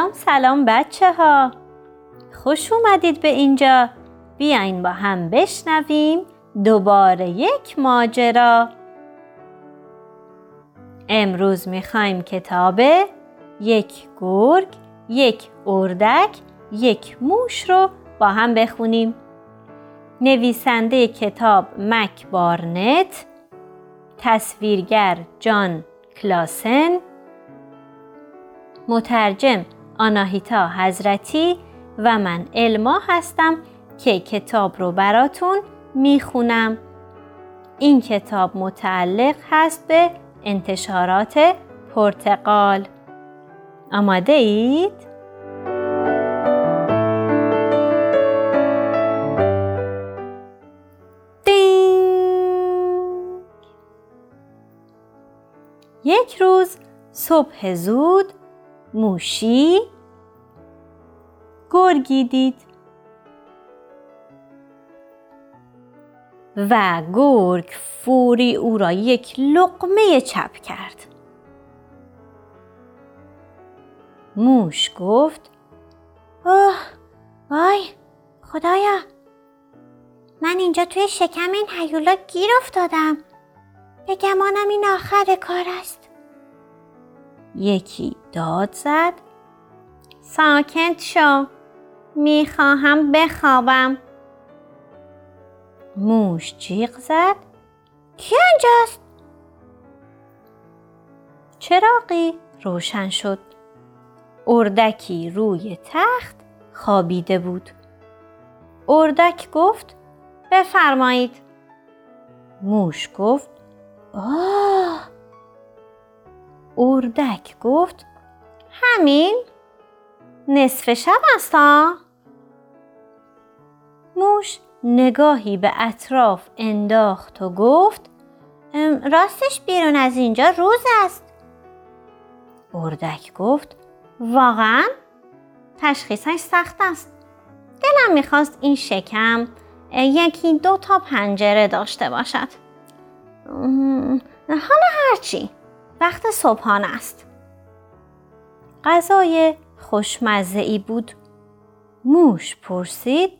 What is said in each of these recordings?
سلام سلام بچه ها خوش اومدید به اینجا. بیاین با هم بشنویم دوباره یک ماجرا. امروز می‌خوایم کتاب یک گرگ یک اردک یک موش رو با هم بخونیم. نویسنده کتاب مک بارنت تصویرگر جان کلاسن مترجم آناهیتا حضرتی و من الما هستم که کتاب رو براتون می‌خونم. این کتاب متعلق هست به انتشارات پرتقال آماده اید؟ یک روز صبح زود موشی. گرگی دید و گرگ فوری او را یک لقمه چپ کرد. موش گفت اوه وای خدایا من اینجا توی شکم این هیولا گیر افتادم. به گمانم این آخر کار است. یکی داد زد. ساکت شو. می‌خواهم بخوابم. موش جیغ زد. کی آنجاست؟ چراغی روشن شد. اردکی روی تخت خوابیده بود. اردک گفت بفرمایید. موش گفت آه! اردک گفت همین نصف شب است موش نگاهی به اطراف انداخت و گفت راستش بیرون از اینجا روز است. اردک گفت واقعا؟ تشخیصش سخت است. دلم می‌خواست این شکم یکی دو تا پنجره داشته باشد. حالا هرچی. وقت صبحانه است غذای خوشمزه ای بود موش پرسید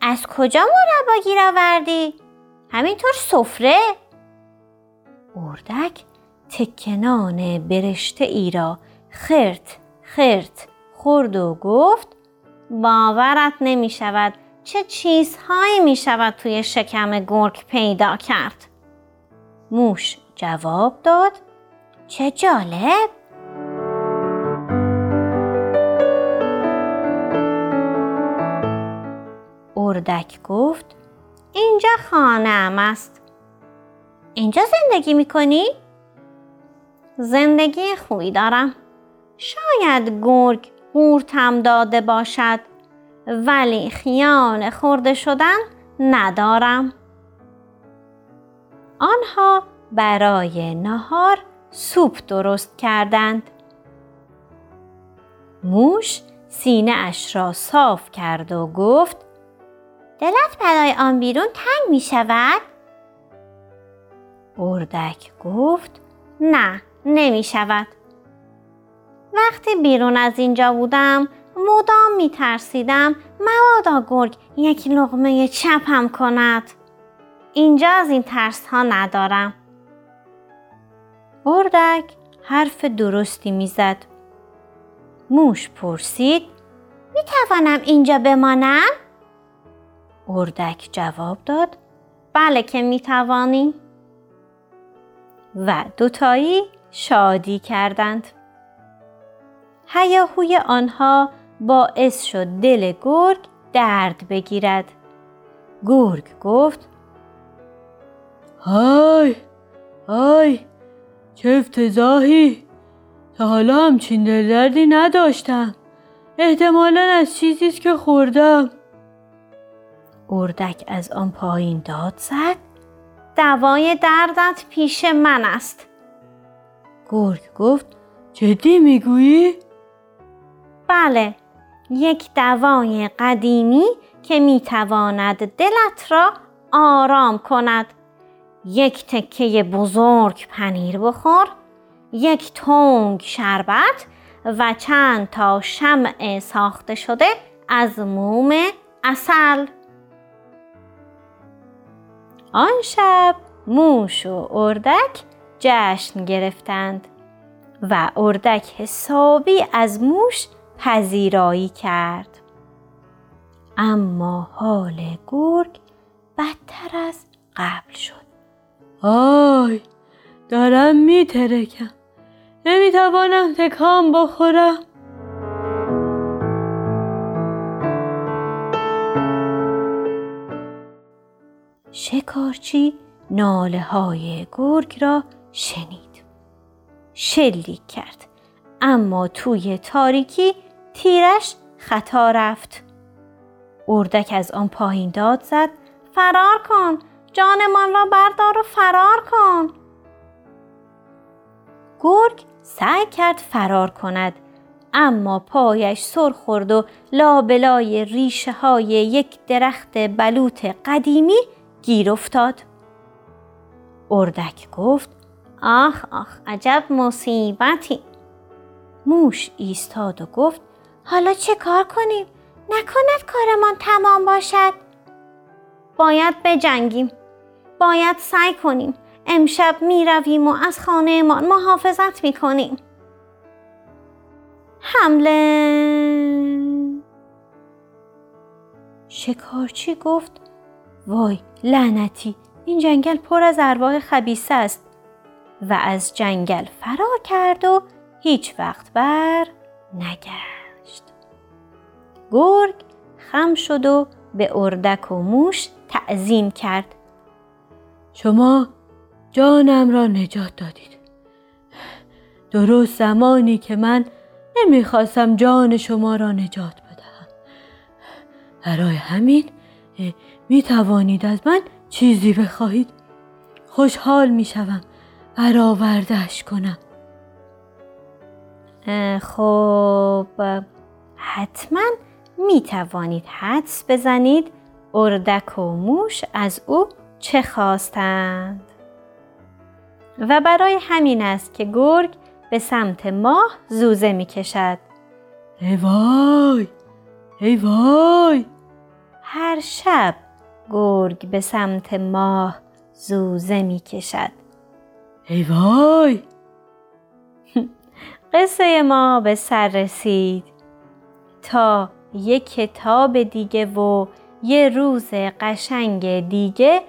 از کجا مربا گیر آوردی؟ همینطور سفره؟ اردک تکنان برشته ای را خرت خرت خورد و گفت باورت نمی شود چه چیزهایی می شود توی شکم گرگ پیدا کرد موش جواب داد چه جالب. اردک گفت اینجا خانه است. اینجا زندگی می‌کنی؟ زندگی خوبی دارم. شاید گرگ قورتم داده باشد ولی خیان خورده شدن ندارم. آنها برای نهار سوپ درست کردند موش سینه اش را صاف کرد و گفت دلت برای آن بیرون تنگ می شود؟ اردک گفت نه نمی شود. وقتی بیرون از اینجا بودم مدام می ترسیدم مبادا گرگ یک لغمه چپم کند. اینجا از این ترس ها ندارم. اردک حرف درستی می‌زد. موش پرسید می توانم اینجا بمانم؟ اردک جواب داد بله که می توانی. و دوتایی شادی کردند. هیاهوی آنها باعث شد دل گرگ درد بگیرد. گرگ گفت های های چه افتضاحی. تا حالا همچین دل دردی نداشتم. احتمالا از چیزی که خوردم. اردک از آن پایین داد زد. دوای دردت پیش من است. گرگ گفت جدی می‌گویی؟ بله یک دوای قدیمی که می‌تواند دلت را آرام کند. یک تکه بزرگ پنیر بخور یک تنگ شربت و چند تا شمع ساخته شده از موم اصل آن شب موش و اردک جشن گرفتند و اردک حسابی از موش پذیرایی کرد. اما حال گرگ بدتر از قبل شد. آی دارم میترکم. نمی‌توانم تکام بخورم. شکارچی ناله های گرگ را شنید. شلیک کرد اما توی تاریکی تیرش خطا رفت. اردک از آن پایین داد زد فرار کن. جانمان را بردار و فرار کن گرگ سعی کرد فرار کند اما پایش سر خورد و لابلای ریشه های یک درخت بلوط قدیمی گیر افتاد. اردک گفت آخ آخ عجب مصیبتی. موش ایستاد و گفت حالا چه کار کنیم؟ نکند کارمان تمام باشد. باید بجنگیم. باید سعی کنیم. امشب می رویم و از خانه ما محافظت می کنیم. حمله. شکارچی گفت وای لعنتی! این جنگل پر از ارواح خبیسه است. و از جنگل فرار کرد و هیچ وقت بر نگشت. گرگ خم شد و به اردک و موش تعظیم کرد. شما جانم را نجات دادید. درست زمانی که من نمی‌خواستم جان شما را نجات بدهم. برای همین می توانید از من چیزی بخواهید. خوشحال می شوم برآوردهش کنم. خب حتما می توانید حدس بزنید. اردک و موش از او چه خواستند؟ و برای همین است که گرگ به سمت ماه زوزه می کشد. ای وای! ای وای! هر شب گرگ به سمت ماه زوزه می کشد. ای وای! قصه ما به سر رسید. تا یک کتاب دیگه و یه روز قشنگ دیگه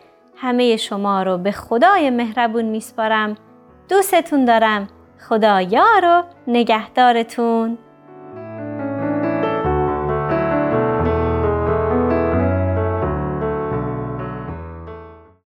همه شما رو به خدای مهربون میسپارم. دوستتون دارم. خدا یار و نگهدارتون.